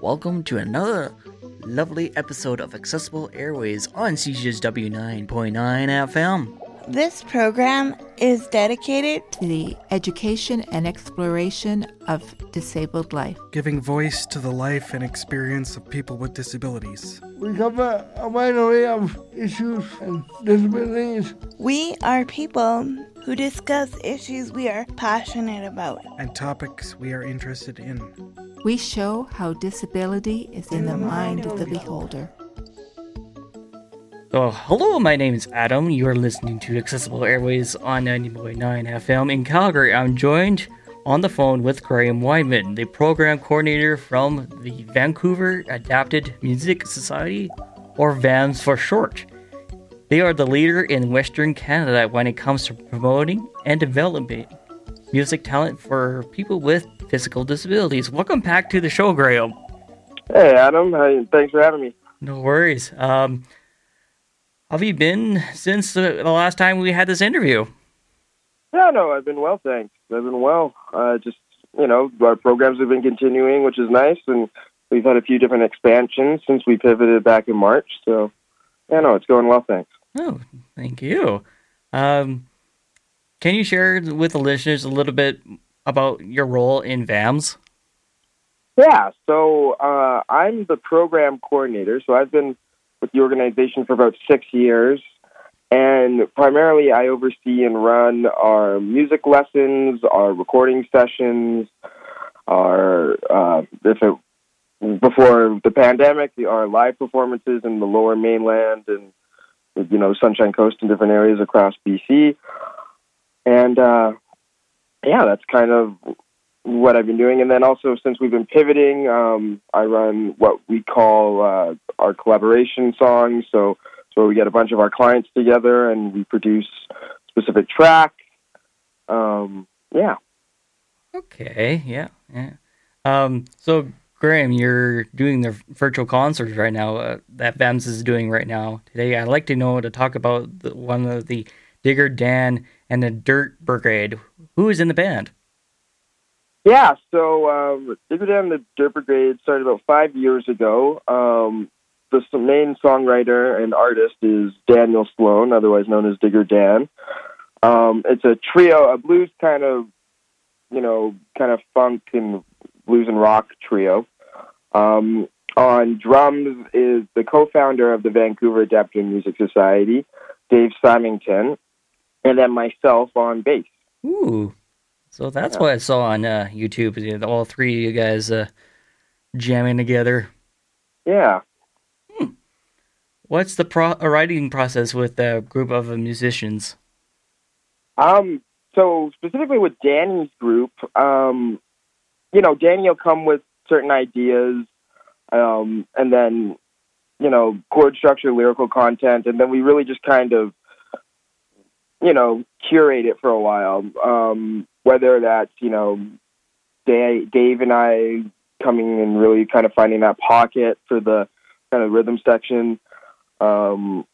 Welcome to another lovely episode of Accessible Airwaves on CJSW 9.9 FM. This program is dedicated to the education and exploration of disabled life, giving voice to the life and experience of people with disabilities. We cover a wide array of issues and disabilities. We are people who discuss issues we are passionate about and topics we are interested in. We show how disability is in, the, mind of the beholder. So, hello, my name is Adam. You are listening to Accessible Airwaves on 90.9 FM in Calgary. I'm joined on the phone with Graeme Wyman, the program coordinator from the Vancouver Adapted Music Society, or VAMS for short. They are the leader in Western Canada when it comes to promoting and developing music talent for people with physical disabilities. Welcome back to the show, Graeme. Hey, Adam. Thanks for having me. No worries. Um, have you been since the, the last time we had this interview? Yeah, no, I've been well, thanks. I've been well. Uh, just you know, our programs have been continuing, which is nice, and we've had a few different expansions since we pivoted back in March. So, yeah, no, it's going well, thanks. Oh, thank you. Um, can you share with the listeners a little bit about your role in VAMS? Yeah, so uh, I'm the program coordinator. So I've been with the organization for about six years. And primarily, I oversee and run our music lessons, our recording sessions, our uh, if it, before the pandemic, the, our live performances in the Lower Mainland and you know Sunshine Coast and different areas across BC. And uh, yeah, that's kind of what I've been doing. And then also, since we've been pivoting, um, I run what we call uh, our collaboration songs. So, so we get a bunch of our clients together and we produce specific tracks. Um, yeah. Okay. Yeah. Yeah. Um, so, Graeme, you're doing the virtual concerts right now uh, that VAMS is doing right now. Today, I'd like to know to talk about the, one of the Digger Dan and the Dirt Brigade. Who is in the band? Yeah, so um, Digger Dan and the Dirt Brigade started about five years ago. Um, the main songwriter and artist is Daniel Sloan, otherwise known as Digger Dan. Um, it's a trio, a blues kind of, you know, kind of funk and blues and rock trio. Um, on drums is the co-founder of the Vancouver Adaptive Music Society, Dave Symington, and then myself on bass. Ooh, so that's yeah. what I saw on uh, YouTube. All three of you guys uh, jamming together. Yeah. Hmm. What's the pro- writing process with a group of musicians? Um. So specifically with Danny's group, um, you know, Danny will come with certain ideas, um, and then you know, chord structure, lyrical content, and then we really just kind of you know, curate it for a while. Um, whether that's, you know, Dave, and I coming and really kind of finding that pocket for the kind of rhythm section. Um,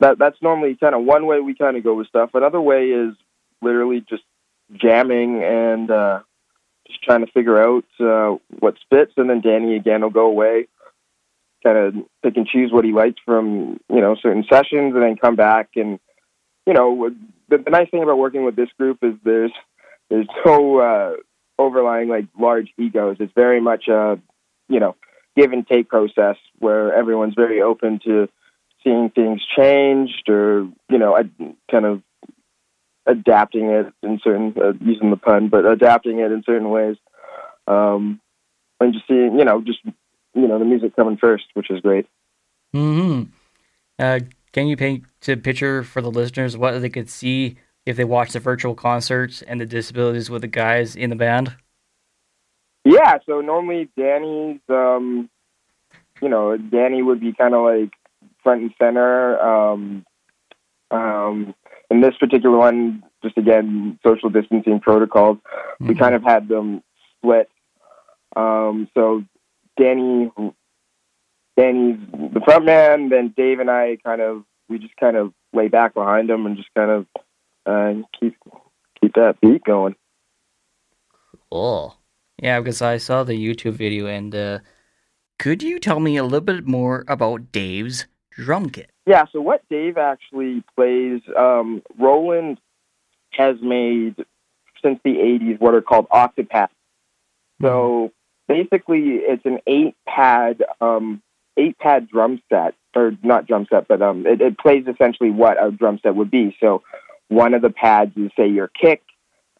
that that's normally kind of one way we kind of go with stuff. Another way is literally just jamming and uh, just trying to figure out uh, what spits, and then Danny again will go away, kind of pick and choose what he likes from you know certain sessions, and then come back and you know, the, the nice thing about working with this group is there's there's no uh, overlying like large egos. It's very much a you know give and take process where everyone's very open to seeing things changed or you know kind of adapting it in certain uh, using the pun, but adapting it in certain ways, um, and just seeing you know just you know the music coming first, which is great. Hmm. Uh, can you paint a picture for the listeners what they could see if they watched the virtual concerts and the disabilities with the guys in the band? Yeah, so normally Danny's, um, you know, Danny would be kind of like front and center. Um, um, in this particular one, just again, social distancing protocols, mm-hmm. we kind of had them split. Um, so Danny Danny's the front man. Then Dave and I kind of we just kind of lay back behind them and just kind of uh, keep keep that beat going. Cool. Yeah, because I saw the YouTube video, and uh, could you tell me a little bit more about Dave's drum kit? Yeah, so what Dave actually plays, um, Roland has made since the 80s what are called Octapads. So basically, it's an eight pad, um, eight pad drum set, or not drum set, but um, it, it plays essentially what a drum set would be. So one of the pads is say your kick,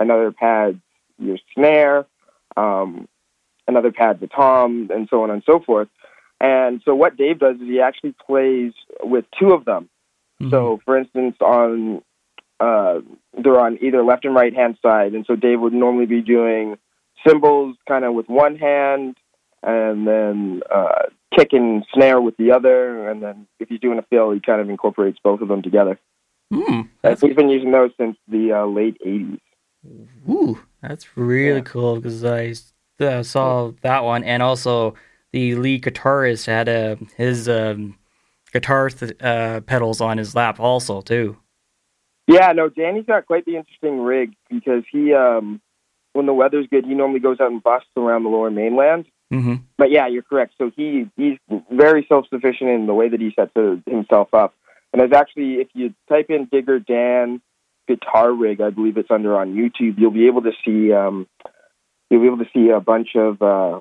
another pad's your snare, um, another pad the tom, and so on and so forth. And so what Dave does is he actually plays with two of them. So, for instance, on uh, they're on either left and right hand side, and so Dave would normally be doing cymbals kind of with one hand, and then uh, kick and snare with the other, and then if he's doing a fill, he kind of incorporates both of them together. Hmm, That's We've been using those since the uh, late '80s. Ooh, that's really Yeah. cool because I uh, saw that one, and also the lead guitarist had uh, his um, guitar th- uh, pedals on his lap, also too. Yeah, no, Danny's got quite the interesting rig because he, um, when the weather's good, he normally goes out and busts around the lower mainland. Mm-hmm. But yeah, you're correct. So he he's very self sufficient in the way that he sets himself up. And there's actually, if you type in Digger Dan guitar rig, I believe it's under on YouTube, you'll be able to see um, you'll be able to see a bunch of uh,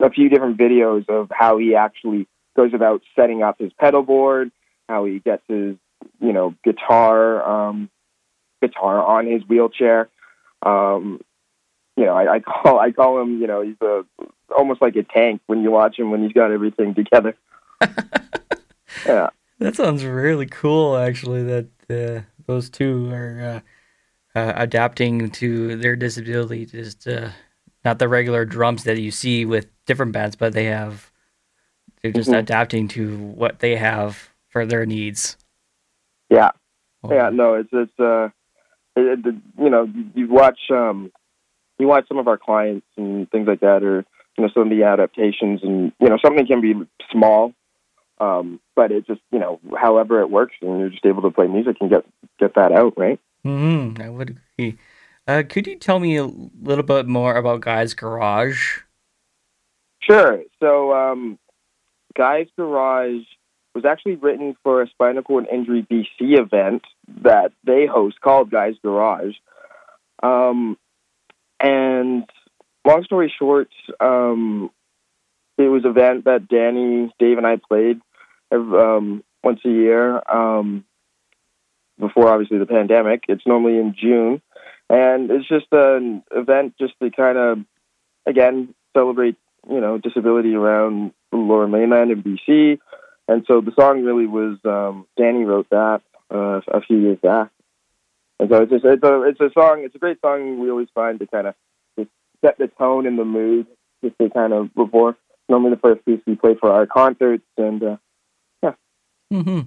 a few different videos of how he actually goes about setting up his pedal board, how he gets his you know guitar um, guitar on his wheelchair. Um, you know, I, I call I call him. You know, he's a almost like a tank when you watch him when he's got everything together. yeah, That sounds really cool, actually. That uh, those two are uh, uh, adapting to their disability, just uh, not the regular drums that you see with different bands, but they have they're just Mhm. adapting to what they have for their needs. yeah, Oh, yeah. No, it's it's uh, it, it, you know, you, you watch um, you watch some of our clients and things like that, or you know, some of the adaptations, and you know, something can be small. Um, but it just, you know, however it works, and you're just able to play music and get get that out, right? hmm I would agree. Uh, could you tell me a little bit more about Guy's Garage? Sure. So, um, Guy's Garage was actually written for a spinal cord injury BC event that they host called Guy's Garage. Um, and long story short, um, it was an event that Danny, Dave, and I played um, once a year um, before, obviously, the pandemic. It's normally in June. And it's just an event just to kind of, again, celebrate you know disability around the lower mainland in BC, and so the song really was um, Danny wrote that uh, a few years back, and so it's just it's a it's a song it's a great song we always find to kind of just set the tone and the mood just to kind of before normally the first piece we play for our concerts and uh, hmm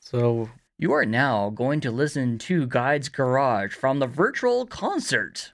So you are now going to listen to Guy's Garage from the virtual concert.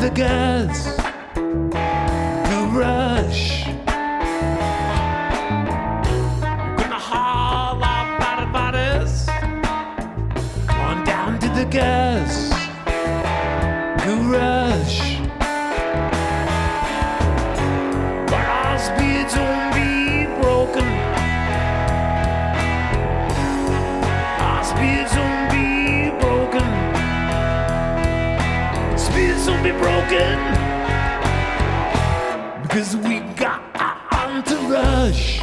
The gas garage. We're gonna haul off lighted bodies on down to the gas broken. Because we got our entourage.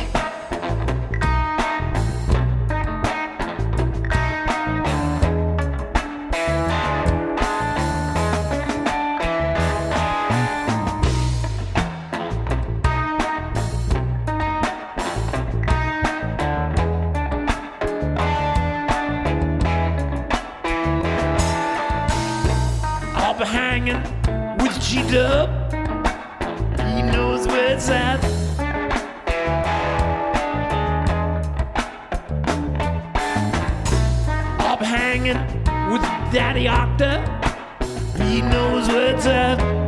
Hanging with G Dub. He knows where it's at. Up hanging with Daddy Octa. He knows where it's at.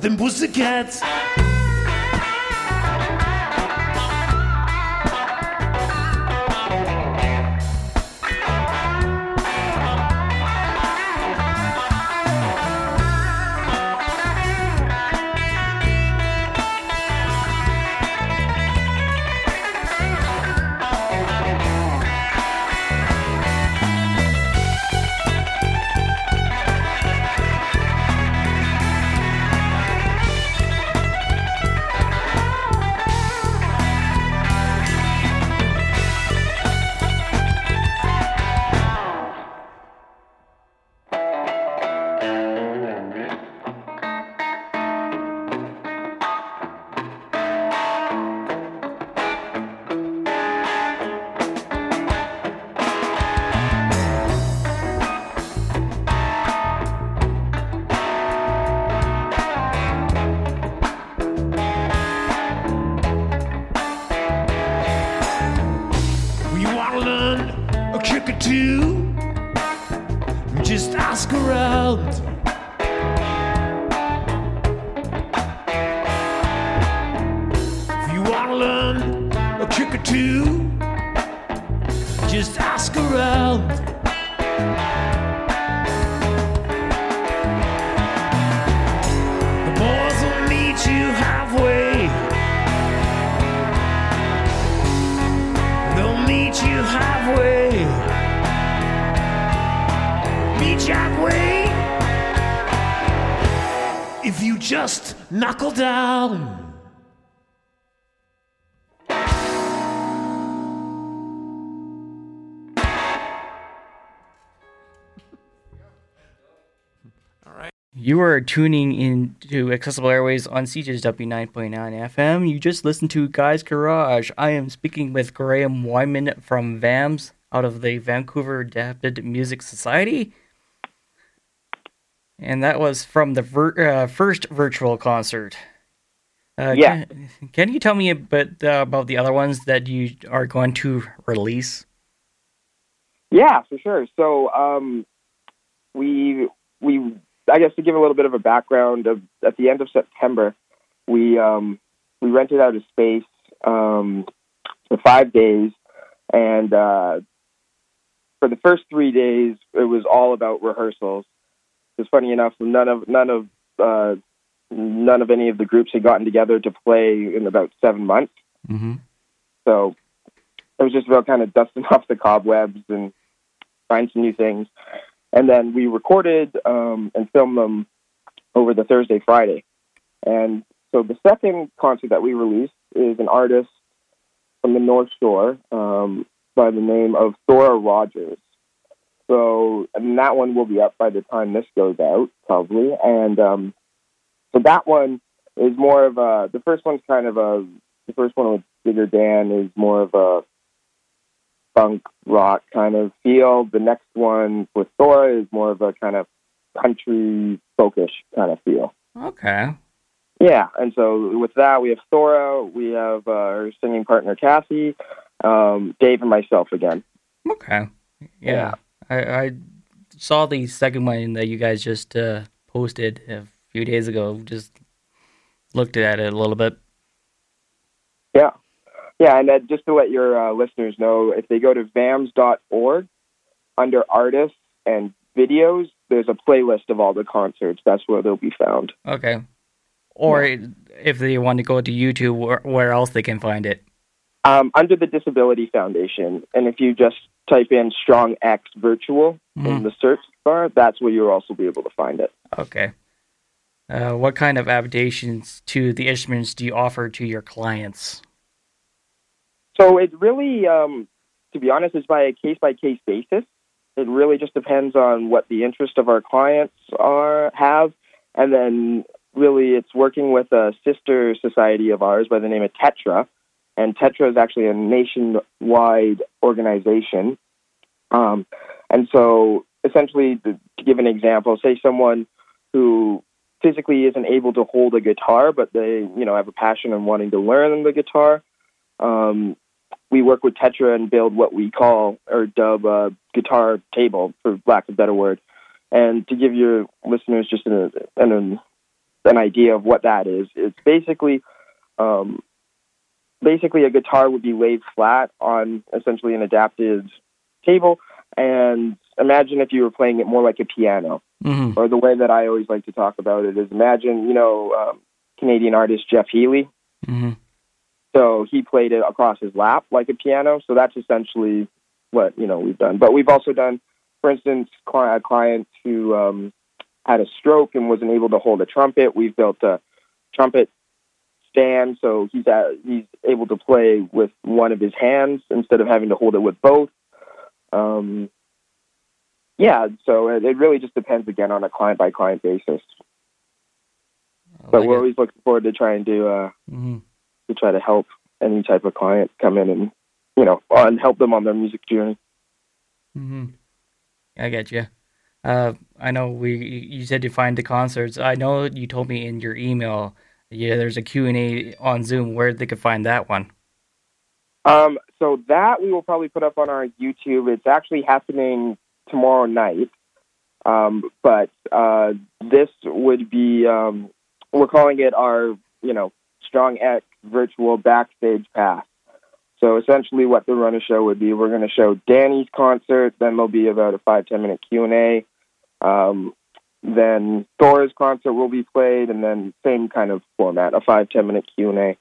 Them pussycats. Around. If you want to learn a trick or two, just knuckle down. You are tuning in to Accessible Airwaves on CJSW 9.9 FM. You just listened to Guy's Garage. I am speaking with Graeme Wyman from VAMS out of the Vancouver Adapted Music Society. And that was from the vir- uh, first virtual concert. Uh, Yeah. Can, can you tell me a bit uh, about the other ones that you are going to release? Yeah, for sure. So um, we we I guess to give a little bit of a background of at the end of September, we um, we rented out a space um, for five days, and uh, for the first three days, it was all about rehearsals. It's funny enough, none of none of uh, none of any of the groups had gotten together to play in about seven months. Mm-hmm. So it was just about kind of dusting off the cobwebs and trying some new things. And then we recorded um, and filmed them over the Thursday, Friday. And so the second concert that we released is an artist from the North Shore um, by the name of Thora Rogers. So and that one will be up by the time this goes out, probably. And um, so that one is more of a. The first one's kind of a. The first one with Digger Dan is more of a funk rock kind of feel. The next one with Thora is more of a kind of country folkish kind of feel. Okay. Yeah, and so with that we have Thora, we have uh, her singing partner Cassie, um, Dave, and myself again. Okay. Yeah. I, I saw the second one that you guys just uh, posted a few days ago. Just looked at it a little bit. Yeah. Yeah, and uh, just to let your uh, listeners know, if they go to vams.org under artists and videos, there's a playlist of all the concerts. That's where they'll be found. Okay. Or if they want to go to YouTube, where, where else they can find it? Um, under the Disability Foundation. And if you just type in Strong X Virtual in Mhm. the search bar, that's where you'll also be able to find it. Okay. Uh, what kind of adaptations to the instruments do you offer to your clients? So it really, um, to be honest, is by a case by case basis. It really just depends on what the interest of our clients are have, and then really it's working with a sister society of ours by the name of Tetra, and Tetra is actually a nationwide organization. Um, and so, essentially, to give an example, say someone who physically isn't able to hold a guitar, but they, you know, have a passion and wanting to learn the guitar. Um, we work with Tetra and build what we call or dub a guitar table, for lack of a better word. And to give your listeners just an, an, an idea of what that is, it's basically um, basically a guitar would be laid flat on essentially an adapted table, and imagine if you were playing it more like a piano. Mm-hmm. Or the way that I always like to talk about it is imagine, you know, um, Canadian artist Jeff Healey. Mm-hmm. So he played it across his lap like a piano. So that's essentially what you know we've done. But we've also done, for instance, a client who um, had a stroke and wasn't able to hold a trumpet. We've built a trumpet stand, so he's at, he's able to play with one of his hands instead of having to hold it with both. Um, yeah, so it, it really just depends again on a client by client basis. I But we're it. always looking forward to trying to uh, Mhm. to try to help any type of client come in and you know and help them on their music journey. Mm-hmm. I get you. Uh, I know we. You said to find the concerts. I know you told me in your email. Yeah, there's a Q and A on Zoom where they could find that one. Um, so that we will probably put up on our YouTube. It's actually happening tomorrow night. Um, but uh, this would be um, we're calling it our you know Strong X virtual backstage pass. So essentially, what the runner show would be, we're going to show Danny's concert. Then there'll be about a five ten minute Q and A. Um, then Thor's concert will be played, and then same kind of format, a five ten minute Q and A.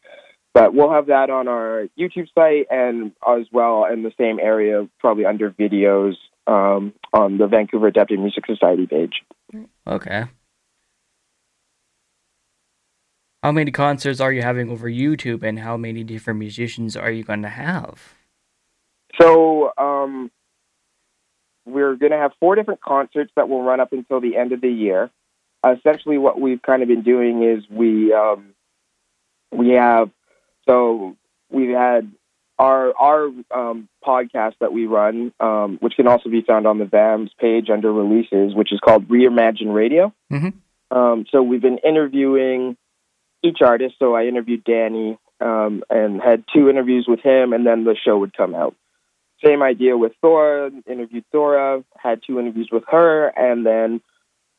But we'll have that on our YouTube site and as well in the same area, probably under videos um, on the Vancouver Adapted Music Society page. Okay. How many concerts are you having over YouTube, and how many different musicians are you going to have? So um, we're going to have four different concerts that will run up until the end of the year. essentially, what we've kind of been doing is we um, we have so we've had our our um, podcast that we run, um, which can also be found on the VAMS page under releases, which is called Reimagine Radio. Mhm. Um, so we've been interviewing each artist. So I interviewed Danny um, and had two interviews with him, and then the show would come out. Same idea with Thora. Interviewed Thora, had two interviews with her, and then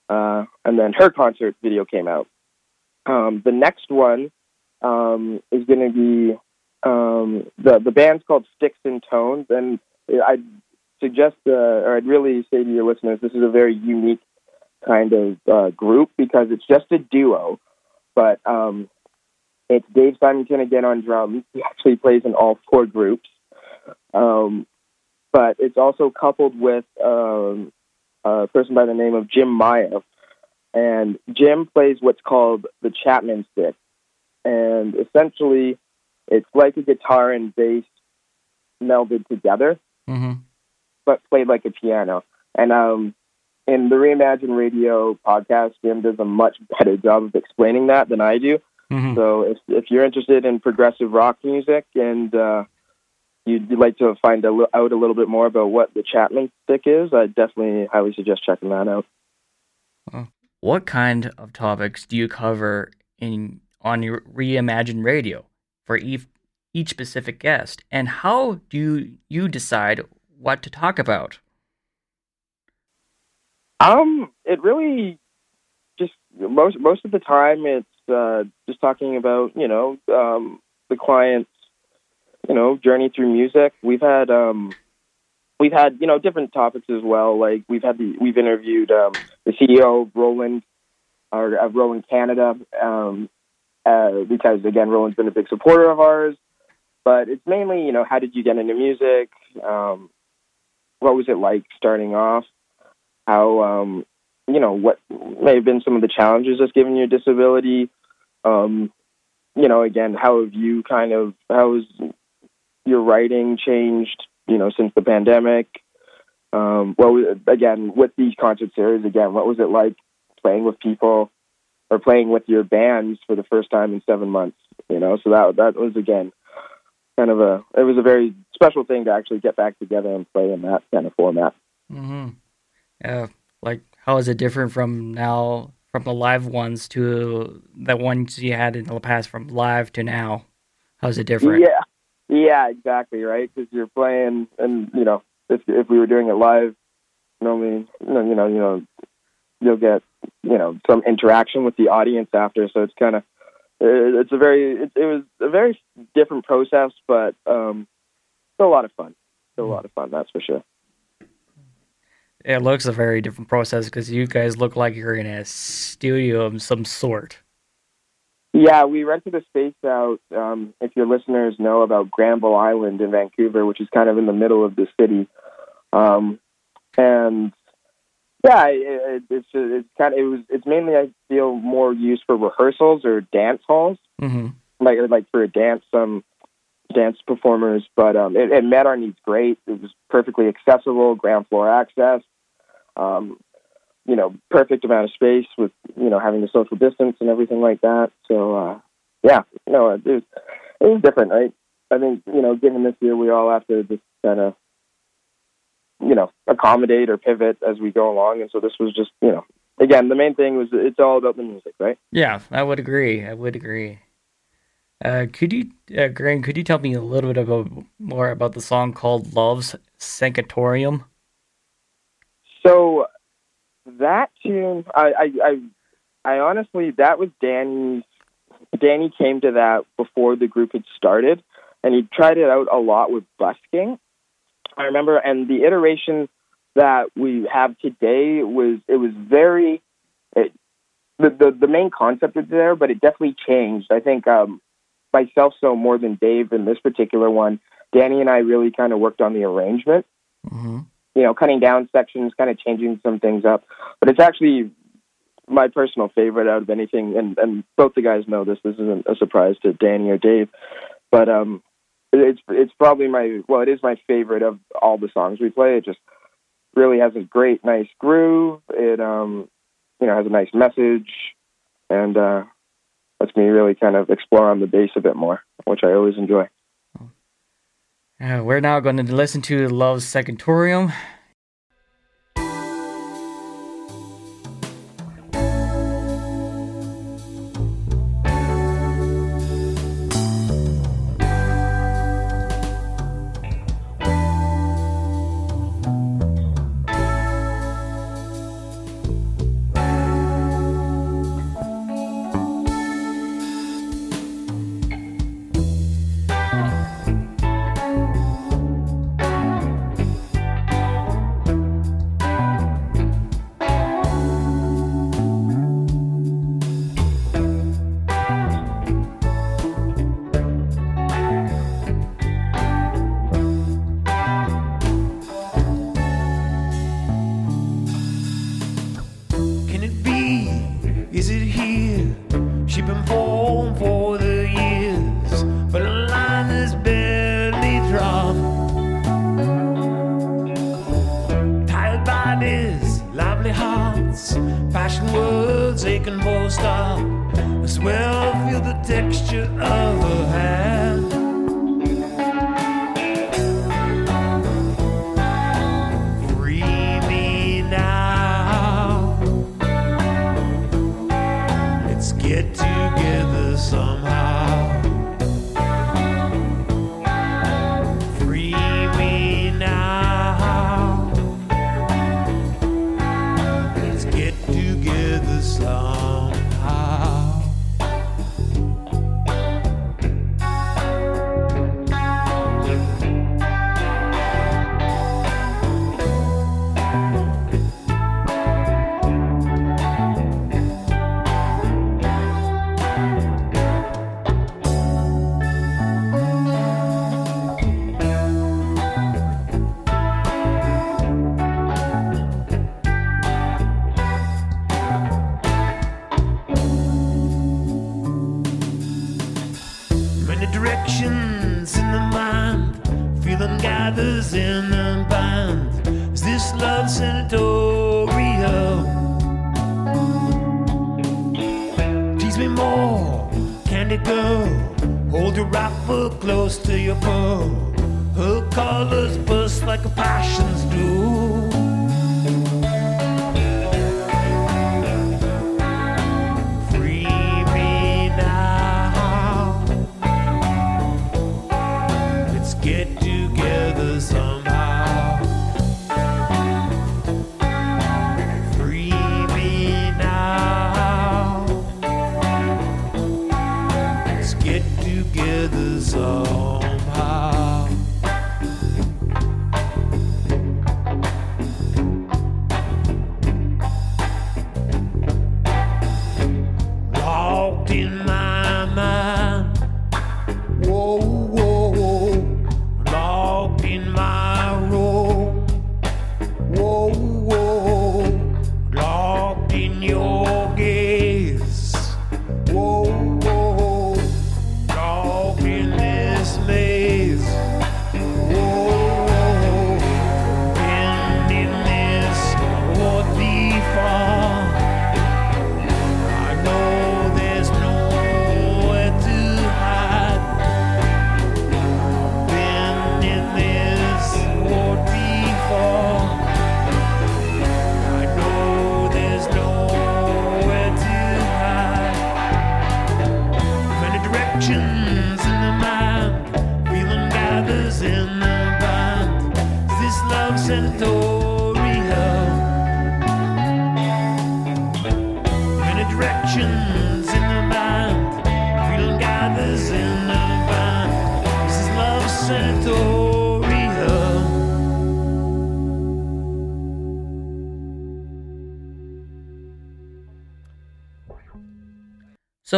uh, and then her concert video came out. Um, the next one um, is going to be um, the the band's called Sticks and Tones, and I'd suggest, uh, or I'd really say to your listeners, this is a very unique kind of uh, group because it's just a duo, but um, it's Dave Symington again on drums. He actually plays in all four groups, um, but it's also coupled with um, a person by the name of Jim Maya, and Jim plays what's called the Chapman stick, and essentially it's like a guitar and bass melded together, Mm-hmm. but played like a piano. And um, in the Reimagine Radio podcast, Jim does a much better job of explaining that than I do. Mm-hmm. So if if you're interested in progressive rock music and uh, you'd like to find out a little bit more about what the Chapman stick is, I definitely highly suggest checking that out. What kind of topics do you cover in on your Reimagine Radio for each each specific guest, and how do you, you decide what to talk about? Um, it really just most most of the time it's uh, just talking about you know um, the client's you know journey through music. We've had um, we've had you know different topics as well. Like we've had the we've interviewed um, the CEO of Roland or of Roland Canada um, uh, because again Roland's been a big supporter of ours. But it's mainly you know how did you get into music? Um, what was it like starting off? how um, you know what may have been some of the challenges that's given your disability. Um, you know, again, how have you kind of how has your writing changed you know, since the pandemic. Um, what was, again with these concert series? Again, what was it like playing with people or playing with your bands for the first time in seven months? You know, so that that was again kind of a it was a very special thing to actually get back together and play in that kind of format. Mm-hmm. Yeah, like how is it different from now from the live ones to the ones you had in the past from live to now? How's it different? Yeah, yeah, exactly, right. Because you're playing, and you know, if if we were doing it live, normally, you know, you know, you know, you'll get you know some interaction with the audience after. So it's kind of it's a very it, it was a very different process, but um, still a lot of fun. Still a lot of fun, that's for sure. It looks a very different process because you guys look like you're in a studio of some sort. Yeah, we rented a space out. Um, if your listeners know about Granville Island in Vancouver, which is kind of in the middle of the city, um, and yeah, it, it's it's kind of it was it's mainly I feel more used for rehearsals or dance halls, Mm-hmm. like like for a dance um dance performers. But um, it, it met our needs great. It was perfectly accessible, ground floor access. Um, you know, perfect amount of space with you know having the social distance and everything like that. So uh, yeah, no, it was it was different, right? I think you know, given this year, we all have to just kind of you know accommodate or pivot as we go along, and so this was just you know again the main thing was it's all about the music, right? Yeah, I would agree. I would agree. Uh, could you, uh, Graeme, could you tell me a little bit about more about the song called "Love's Sanatorium"? So that tune, I, I, I, I honestly, that was Danny's. Danny came to that before the group had started, and he tried it out a lot with busking. I remember, and the iteration that we have today was it was very. It, the, the the main concept is there, but it definitely changed. I think um, myself so more than Dave in this particular one. Danny and I really kind of worked on the arrangement Mm-hmm. You know, cutting down sections, kind of changing some things up. But it's actually my personal favorite out of anything. And, and both the guys know this. This isn't a surprise to Danny or Dave, but um, it's it's probably my well, it is my favorite of all the songs we play. It just really has a great, nice groove. It um, you know, has a nice message, and uh, lets me really kind of explore on the bass a bit more, which I always enjoy. Uh, we're now going to listen to "Love's Sanatorium." Passion words aching for a stop. I swear I feel the texture of her hand.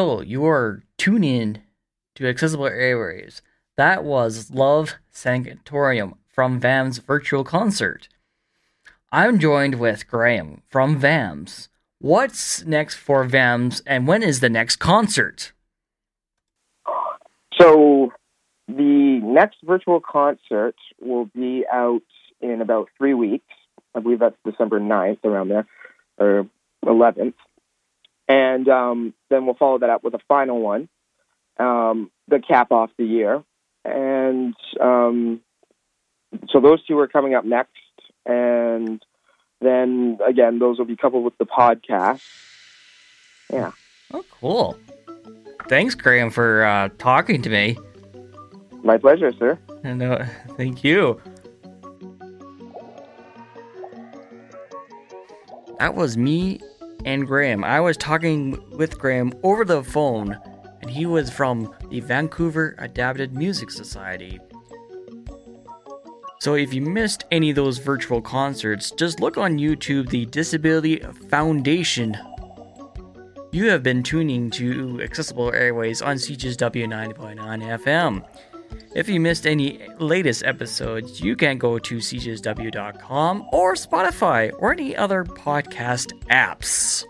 So you are tuning in to Accessible Airwaves. That was Love Sanatorium from VAM's virtual concert. I'm joined with Graeme from VAMS. What's next for VAMS and when is the next concert? So the next virtual concert will be out in about three weeks. I believe that's December 9th, around there, or 11th. And um, then we'll follow that up with a final one, um, the cap off the year. And um, so those two are coming up next. And then again, those will be coupled with the podcast. Yeah. Oh, cool. Thanks, Graeme, for uh, talking to me. My pleasure, sir. And uh, thank you. That was me and Graeme. I was talking with Graeme over the phone, and he was from the Vancouver Adapted Music Society. So if you missed any of those virtual concerts, just look on YouTube the Disability Foundation. You have been tuning to Accessible Airwaves on CJSW 90.9 FM. If you missed any latest episodes, you can go to cjsw.com or Spotify or any other podcast apps.